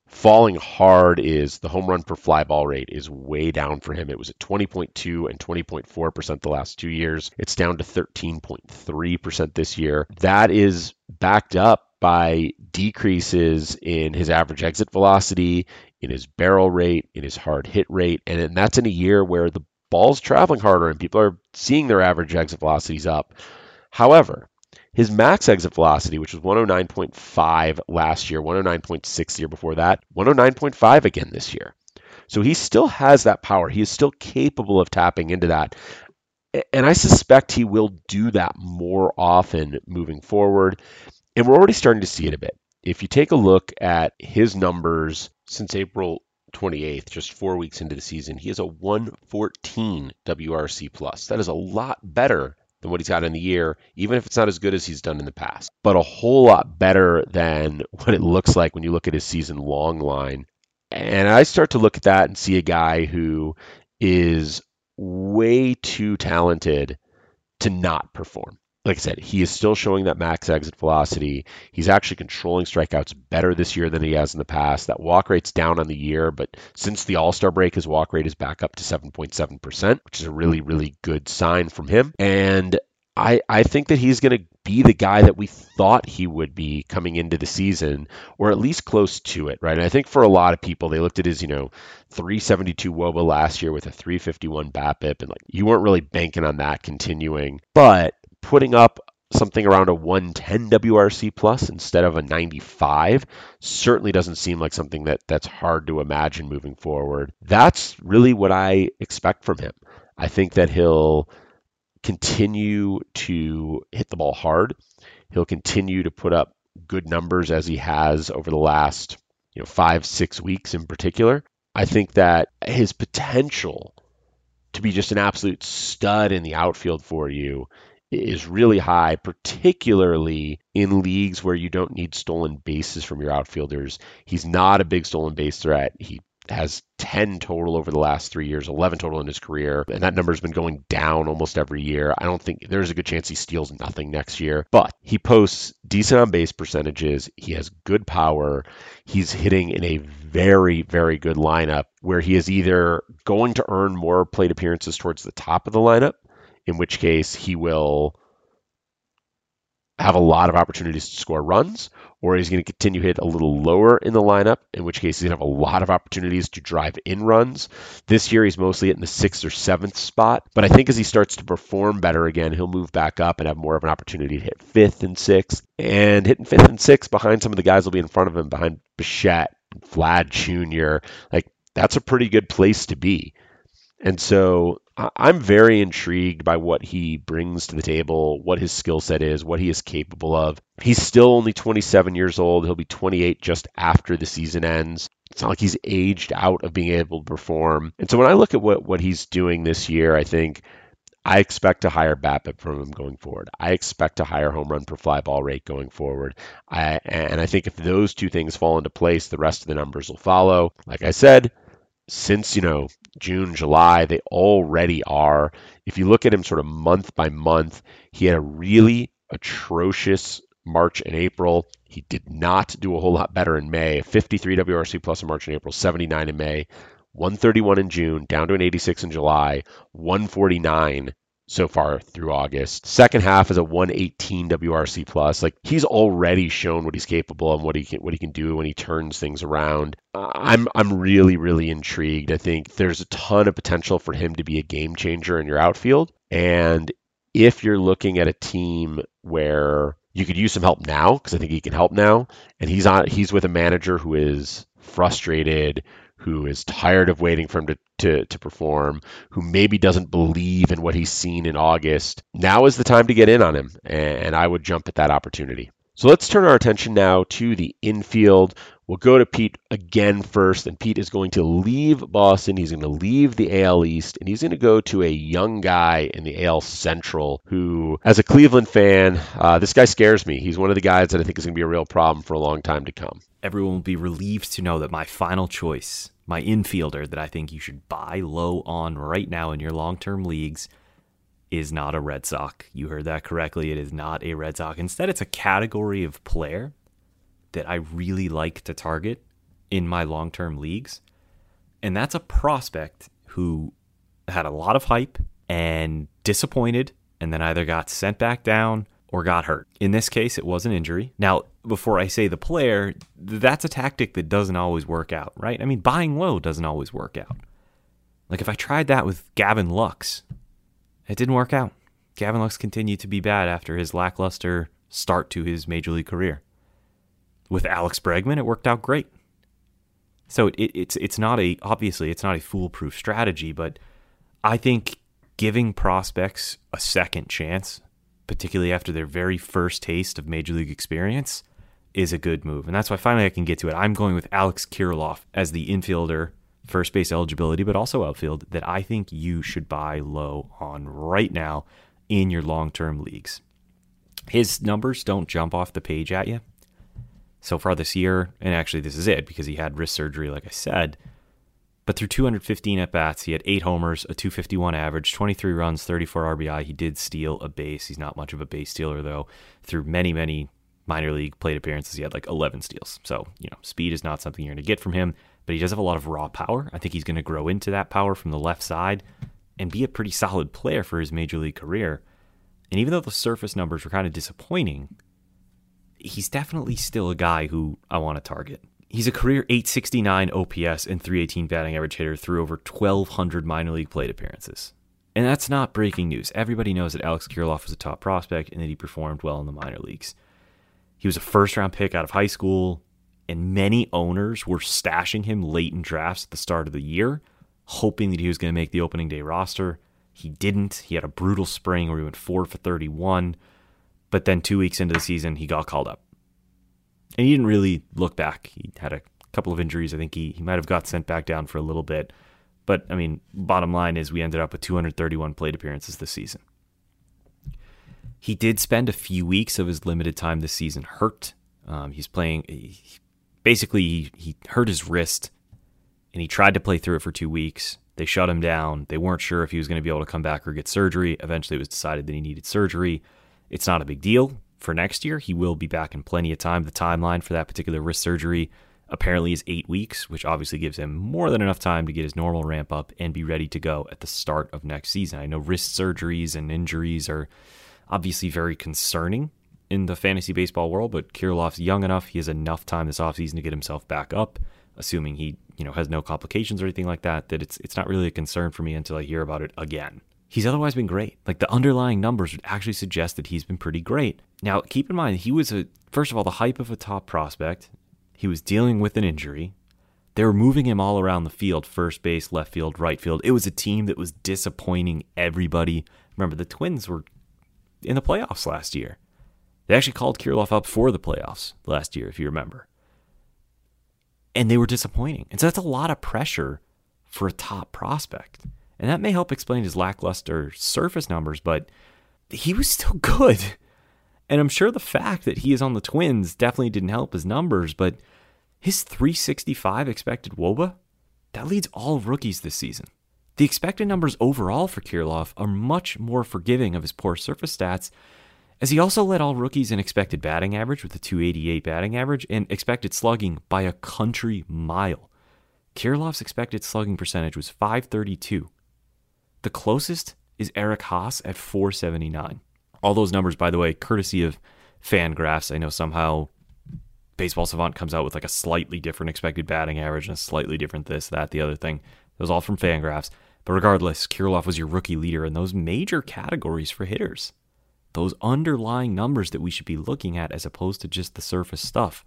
falling hard is the home run per fly ball rate is way down for him. It was at 20.2 and 20.4% the last two years. It's down to 13.3% this year. That is backed up by decreases in his average exit velocity, in his barrel rate, in his hard hit rate. And that's in a year where the ball's traveling harder and people are seeing their average exit velocities up. However, his max exit velocity, which was 109.5 last year, 109.6 the year before that, 109.5 again this year. So he still has that power. He is still capable of tapping into that. And I suspect he will do that more often moving forward. And we're already starting to see it a bit. If you take a look at his numbers since April 28th, just four weeks into the season, he has a 114 WRC plus. That is a lot better than what he's got in the year, even if it's not as good as he's done in the past, but a whole lot better than what it looks like when you look at his season long line. And I start to look at that and see a guy who is way too talented to not perform like I said, he is still showing that max exit velocity. He's actually controlling strikeouts better this year than he has in the past. That walk rate's down on the year, but since the All Star break, his walk rate is back up to 7.7%, which is a really, really good sign from him. And I, I think that he's going to be the guy that we thought he would be coming into the season, or at least close to it, right? And I think for a lot of people, they looked at his, you know, 372 WOBA last year with a 351 BABIP, and like you weren't really banking on that continuing. But putting up something around a 110 WRC plus instead of a 95 certainly doesn't seem like something that that's hard to imagine moving forward. That's really what I expect from him. I think that he'll continue to hit the ball hard. He'll continue to put up good numbers as he has over the last, you know, 5 6 weeks in particular. I think that his potential to be just an absolute stud in the outfield for you is really high, particularly in leagues where you don't need stolen bases from your outfielders. He's not a big stolen base threat. He has 10 total over the last three years, 11 total in his career, and that number's been going down almost every year. I don't think there's a good chance he steals nothing next year, but he posts decent on base percentages. He has good power. He's hitting in a very, very good lineup where he is either going to earn more plate appearances towards the top of the lineup in which case he will have a lot of opportunities to score runs, or he's going to continue hit a little lower in the lineup, in which case he's going to have a lot of opportunities to drive in runs. This year he's mostly in the sixth or seventh spot, but I think as he starts to perform better again, he'll move back up and have more of an opportunity to hit fifth and sixth. And hitting fifth and sixth behind some of the guys will be in front of him, behind Bichette, Vlad Jr. Like that's a pretty good place to be. And so I'm very intrigued by what he brings to the table, what his skill set is, what he is capable of. He's still only 27 years old. He'll be 28 just after the season ends. It's not like he's aged out of being able to perform. And so when I look at what, what he's doing this year, I think I expect a higher BABIP from him going forward. I expect a higher home run per fly ball rate going forward. I, and I think if those two things fall into place, the rest of the numbers will follow. Like I said, since you know June, July, they already are. If you look at him sort of month by month, he had a really atrocious March and April. He did not do a whole lot better in May. 53 WRC plus in March and April, 79 in May, 131 in June, down to an 86 in July, 149 so far through August. Second half is a 118 WRC plus. Like he's already shown what he's capable of, what he can what he can do when he turns things around. Uh, I'm I'm really really intrigued. I think there's a ton of potential for him to be a game changer in your outfield. And if you're looking at a team where you could use some help now, because I think he can help now, and he's on he's with a manager who is frustrated, who is tired of waiting for him to, to, to perform, who maybe doesn't believe in what he's seen in August, now is the time to get in on him. And I would jump at that opportunity. So let's turn our attention now to the infield. We'll go to Pete again first, and Pete is going to leave Boston. He's going to leave the AL East, and he's going to go to a young guy in the AL Central who, as a Cleveland fan, uh, this guy scares me. He's one of the guys that I think is going to be a real problem for a long time to come. Everyone will be relieved to know that my final choice, my infielder that I think you should buy low on right now in your long term leagues, is not a Red Sox. You heard that correctly. It is not a Red Sox. Instead, it's a category of player that I really like to target in my long term leagues. And that's a prospect who had a lot of hype and disappointed and then either got sent back down or got hurt. In this case, it was an injury. Now, before I say the player, that's a tactic that doesn't always work out, right? I mean, buying low doesn't always work out. Like if I tried that with Gavin Lux, it didn't work out. Gavin Lux continued to be bad after his lackluster start to his major league career. With Alex Bregman, it worked out great. So it, it's it's not a obviously it's not a foolproof strategy, but I think giving prospects a second chance, particularly after their very first taste of major league experience, is a good move. And that's why finally I can get to it. I'm going with Alex Kirilloff as the infielder first base eligibility, but also outfield that I think you should buy low on right now in your long term leagues. His numbers don't jump off the page at you. So far this year, and actually this is it because he had wrist surgery, like I said. But through 215 at bats, he had eight homers, a 251 average, 23 runs, 34 RBI. He did steal a base. He's not much of a base stealer, though. Through many, many minor league plate appearances, he had like 11 steals. So, you know, speed is not something you're going to get from him but he does have a lot of raw power. I think he's going to grow into that power from the left side and be a pretty solid player for his major league career. And even though the surface numbers were kind of disappointing, he's definitely still a guy who I want to target. He's a career 869 OPS and 318 batting average hitter through over 1,200 minor league plate appearances. And that's not breaking news. Everybody knows that Alex Kirilloff was a top prospect and that he performed well in the minor leagues. He was a first round pick out of high school and many owners were stashing him late in drafts at the start of the year, hoping that he was going to make the opening day roster. He didn't. He had a brutal spring where he went 4 for 31, but then 2 weeks into the season he got called up. And he didn't really look back. He had a couple of injuries. I think he he might have got sent back down for a little bit. But I mean, bottom line is we ended up with 231 plate appearances this season. He did spend a few weeks of his limited time this season hurt. Um, he's playing. He basically he, he hurt his wrist and he tried to play through it for two weeks. They shut him down. They weren't sure if he was going to be able to come back or get surgery. Eventually, it was decided that he needed surgery. It's not a big deal for next year. He will be back in plenty of time. The timeline for that particular wrist surgery apparently is eight weeks, which obviously gives him more than enough time to get his normal ramp up and be ready to go at the start of next season. I know wrist surgeries and injuries are obviously very concerning in the fantasy baseball world, but Kirilloff's young enough. He has enough time this offseason to get himself back up, assuming he, you know, has no complications or anything like that, that it's it's not really a concern for me until I hear about it again. He's otherwise been great. Like the underlying numbers would actually suggest that he's been pretty great. Now, keep in mind, he was a first of all the hype of a top prospect. He was dealing with an injury. They were moving him all around the field, first base, left field, right field. It was a team that was disappointing everybody. Remember, the Twins were in the playoffs last year. They actually called Kirilloff up for the playoffs last year, if you remember. And they were disappointing. And so that's a lot of pressure for a top prospect. And that may help explain his lackluster surface numbers, but he was still good. And I'm sure the fact that he is on the Twins definitely didn't help his numbers, but his 365 expected Woba, that leads all rookies this season. The expected numbers overall for Kirilloff are much more forgiving of his poor surface stats as he also led all rookies in expected batting average with a 288 batting average and expected slugging by a country mile. Kirilloff's expected slugging percentage was 532. The closest is Eric Haase at 479. All those numbers, by the way, courtesy of Fangraphs. I know somehow Baseball Savant comes out with like a slightly different expected batting average and a slightly different this, that, the other thing. It was all from Fangraphs. But regardless, Kirilov was your rookie leader in those major categories for hitters those underlying numbers that we should be looking at as opposed to just the surface stuff.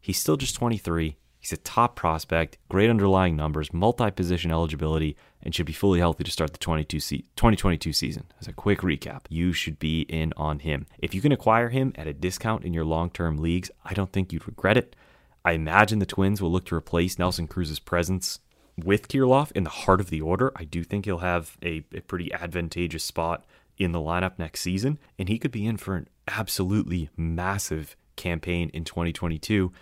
He's still just 23. He's a top prospect, great underlying numbers, multi position eligibility, and should be fully healthy to start the 22 se- 2022 season. As a quick recap, you should be in on him. If you can acquire him at a discount in your long term leagues, I don't think you'd regret it. I imagine the Twins will look to replace Nelson Cruz's presence with Kirilloff in the heart of the order. I do think he'll have a, a pretty advantageous spot in the lineup next season, and he could be in for an absolutely massive campaign in 2022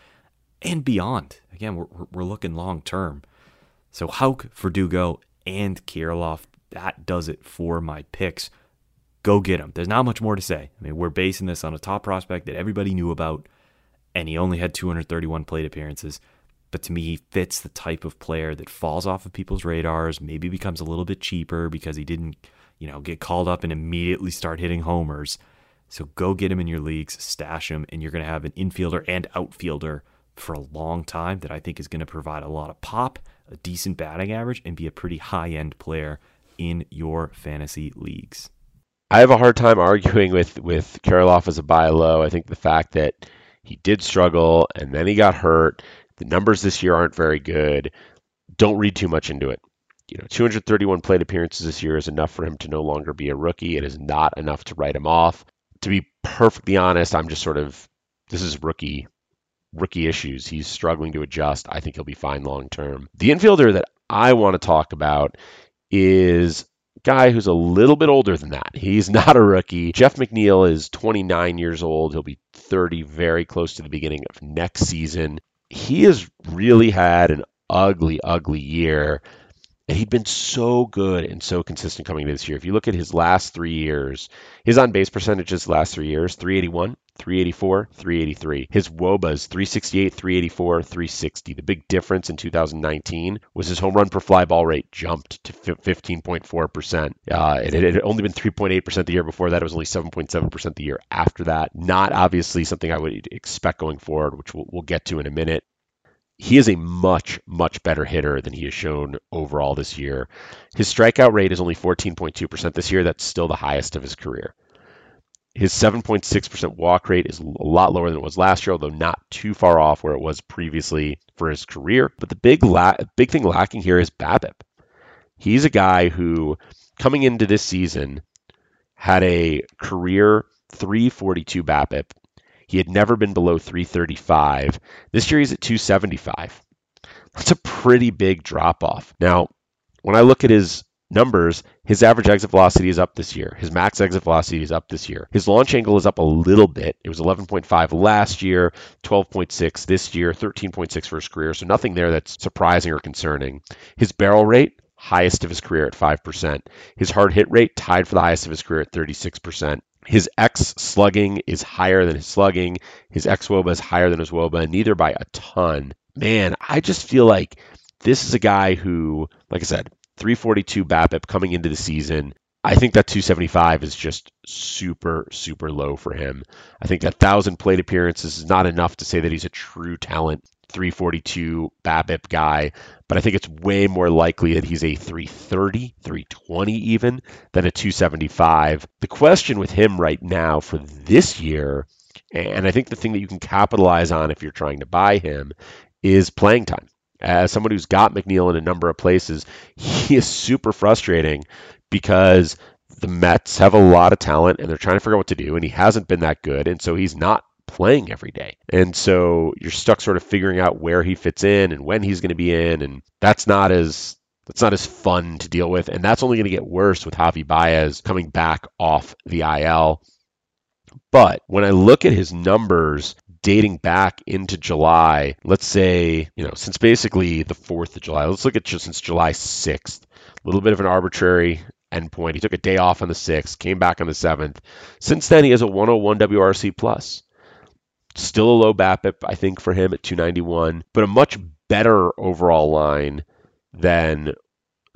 and beyond. Again, we're, we're looking long term. So Houck, Verdugo, and Kirilloff, that does it for my picks. Go get him. There's not much more to say. I mean, we're basing this on a top prospect that everybody knew about, and he only had 231 plate appearances. But to me, he fits the type of player that falls off of people's radars, maybe becomes a little bit cheaper because he didn't, you know, get called up and immediately start hitting homers. So go get him in your leagues, stash him, and you're going to have an infielder and outfielder for a long time that I think is going to provide a lot of pop, a decent batting average, and be a pretty high end player in your fantasy leagues. I have a hard time arguing with with Kirilloff as a buy low. I think the fact that he did struggle and then he got hurt. The numbers this year aren't very good. Don't read too much into it. You know, 231 plate appearances this year is enough for him to no longer be a rookie. It is not enough to write him off. To be perfectly honest, I'm just sort of this is rookie rookie issues. He's struggling to adjust. I think he'll be fine long term. The infielder that I want to talk about is guy who's a little bit older than that. He's not a rookie. Jeff McNeil is 29 years old. He'll be 30 very close to the beginning of next season. He has really had an ugly, ugly year. And he'd been so good and so consistent coming into this year. If you look at his last three years, his on base percentages last three years 381, 384, 383. His WOBAs 368, 384, 360. The big difference in 2019 was his home run per fly ball rate jumped to 15.4%. Uh, it, it had only been 3.8% the year before that. It was only 7.7% the year after that. Not obviously something I would expect going forward, which we'll, we'll get to in a minute he is a much, much better hitter than he has shown overall this year. His strikeout rate is only 14.2% this year. That's still the highest of his career. His 7.6% walk rate is a lot lower than it was last year, although not too far off where it was previously for his career. But the big la- big thing lacking here is BABIP. He's a guy who, coming into this season, had a career 342 BABIP he had never been below 335. This year he's at 275. That's a pretty big drop off. Now, when I look at his numbers, his average exit velocity is up this year. His max exit velocity is up this year. His launch angle is up a little bit. It was 11.5 last year, 12.6 this year, 13.6 for his career. So nothing there that's surprising or concerning. His barrel rate, highest of his career at 5%. His hard hit rate, tied for the highest of his career at 36%. His X slugging is higher than his slugging. His X Woba is higher than his Woba, neither by a ton. Man, I just feel like this is a guy who, like I said, 342 BABIP coming into the season. I think that 275 is just super, super low for him. I think that 1,000 plate appearances is not enough to say that he's a true talent 342 BABIP guy, but I think it's way more likely that he's a 330, 320 even than a 275. The question with him right now for this year, and I think the thing that you can capitalize on if you're trying to buy him, is playing time. As someone who's got McNeil in a number of places, he is super frustrating because the Mets have a lot of talent and they're trying to figure out what to do, and he hasn't been that good, and so he's not playing every day. And so you're stuck sort of figuring out where he fits in and when he's going to be in and that's not as that's not as fun to deal with and that's only going to get worse with Javi Baez coming back off the IL. But when I look at his numbers dating back into July, let's say, you know, since basically the 4th of July, let's look at just since July 6th, a little bit of an arbitrary endpoint. He took a day off on the 6th, came back on the 7th. Since then, he has a 101 WRC plus. Still a low BABIP, I think, for him at 291, but a much better overall line than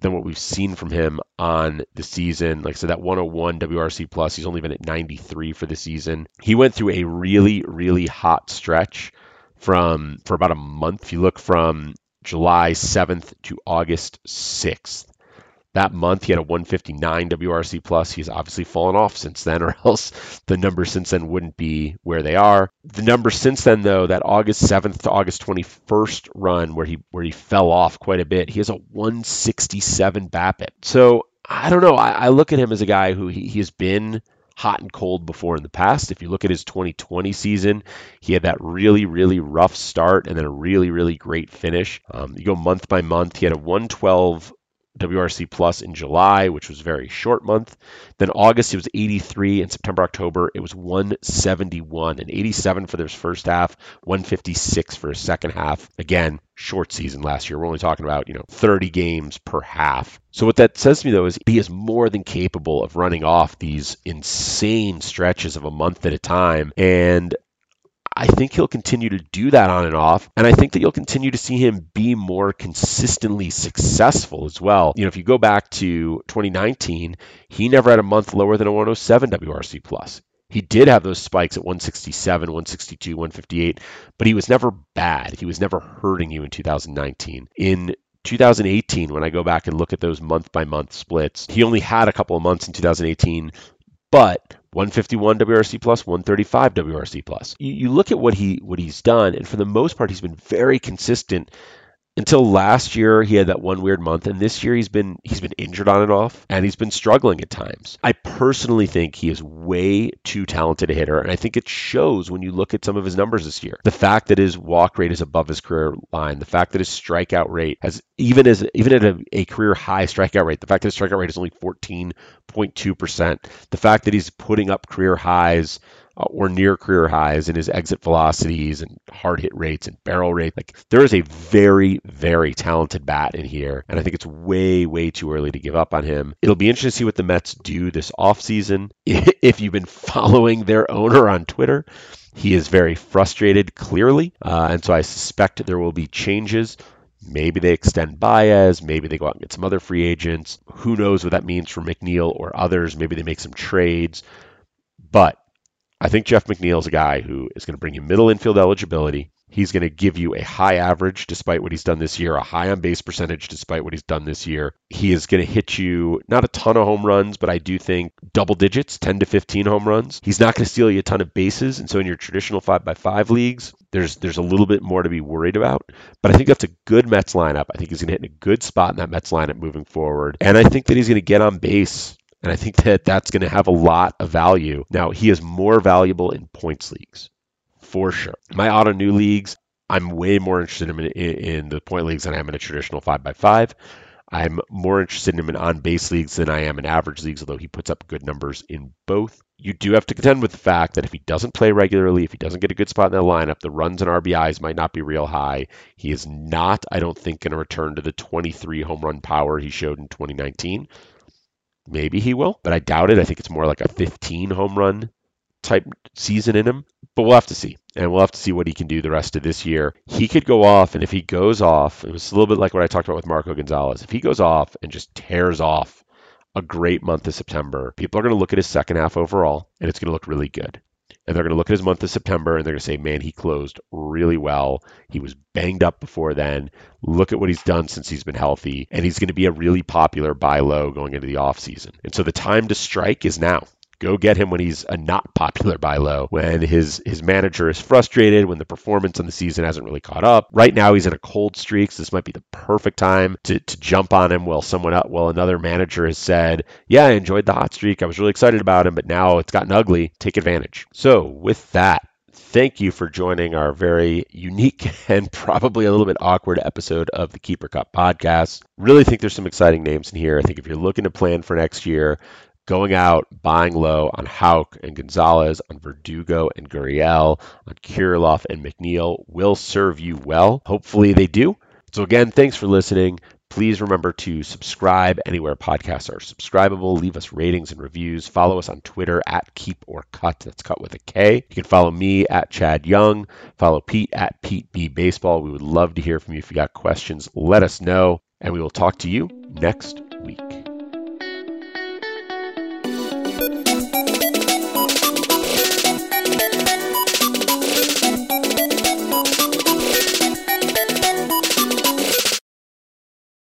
than what we've seen from him on the season. Like I said, that 101 WRC plus, he's only been at 93 for the season. He went through a really, really hot stretch from for about a month. If you look from July 7th to August 6th, That month he had a 159 WRC plus. He's obviously fallen off since then, or else the numbers since then wouldn't be where they are. The numbers since then, though, that August 7th to August 21st run where he where he fell off quite a bit, he has a 167 BABIP. So I don't know. I, I look at him as a guy who he, he has been hot and cold before in the past. If you look at his 2020 season, he had that really, really rough start and then a really, really great finish. Um, you go month by month, he had a 112 WRC Plus in July, which was a very short month. Then August, it was 83. In September, October, it was 171 and 87 for this first half, 156 for his second half. Again, short season last year. We're only talking about, you know, 30 games per half. So what that says to me though is he is more than capable of running off these insane stretches of a month at a time. And I think he'll continue to do that on and off. And I think that you'll continue to see him be more consistently successful as well. You know, if you go back to 2019, he never had a month lower than a 107 WRC plus. He did have those spikes at 167, 162, 158, but he was never bad. He was never hurting you in 2019. In 2018, when I go back and look at those month by month splits, he only had a couple of months in 2018, but 151 WRC plus, 135 WRC plus. You, you look at what he what he's done, and for the most part, he's been very consistent until last year he had that one weird month and this year he's been he's been injured on and off and he's been struggling at times. I personally think he is way too talented a hitter and i think it shows when you look at some of his numbers this year. The fact that his walk rate is above his career line the fact that his strikeout rate has even as even at a, a career high strikeout rate the fact that his strikeout rate is only 14.2% the fact that he's putting up career highs or near career highs in his exit velocities and hard hit rates and barrel rate. Like there is a very, very talented bat in here, and I think it's way, way too early to give up on him. It'll be interesting to see what the Mets do this offseason. If you've been following their owner on Twitter, he is very frustrated, clearly, uh, and so I suspect there will be changes. Maybe they extend Baez. Maybe they go out and get some other free agents. Who knows what that means for McNeil or others? Maybe they make some trades. But I think Jeff McNeil is a guy who is going to bring you middle infield eligibility. He's going to give you a high average despite what he's done this year, a high on base percentage despite what he's done this year. He is going to hit you not a ton of home runs, but I do think double digits, 10 to 15 home runs. He's not going to steal you a ton of bases. And so in your traditional 5 by 5 leagues, there's there's a little bit more to be worried about. But I think that's a good Mets lineup. I think he's going to hit in a good spot in that Mets lineup moving forward. And I think that he's going to get on base and I think that that's going to have a lot of value. Now, he is more valuable in points leagues, for sure. My Ottoneu leagues, I'm way more interested in, in, in the point leagues than I am in a traditional 5x5. I'm more interested in him in on base leagues than I am in average leagues, although he puts up good numbers in both. You do have to contend with the fact that if he doesn't play regularly, if he doesn't get a good spot in the lineup, the runs and RBIs might not be real high. He is not, I don't think, going to return to the 23 home run power he showed in 2019. Maybe he will, but I doubt it. I think it's more like a 15 home run type season in him. But we'll have to see. And we'll have to see what he can do the rest of this year. He could go off, and if he goes off, it was a little bit like what I talked about with Marco Gonzales. If he goes off and just tears off a great month of September, people are going to look at his second half overall, and it's going to look really good and they're going to look at his month of September and they're going to say, man, he closed really well. He was banged up before then. Look at what he's done since he's been healthy. And he's going to be a really popular buy low going into the offseason. And so the time to strike is now. Go get him when he's a not popular buy low, when his his manager is frustrated, when the performance on the season hasn't really caught up. Right now he's in a cold streak, so this might be the perfect time to, to jump on him while someone up while another manager has said, Yeah, I enjoyed the hot streak. I was really excited about him, but now it's gotten ugly. Take advantage. So with that, thank you for joining our very unique and probably a little bit awkward episode of the Keeper Cup podcast. Really think there's some exciting names in here. I think if you're looking to plan for next year, going out, buying low on Houck and Gonzales, on Verdugo and Gurriel, on Kirilloff and McNeil will serve you well. Hopefully they do. So again, thanks for listening. Please remember to subscribe anywhere podcasts are subscribable. Leave us ratings and reviews. Follow us on Twitter at Keep or Cut. That's cut with a K. You can follow me at Chad Young. Follow Pete at Pete B Baseball. We would love to hear from you. If you got questions, let us know. And we will talk to you next week.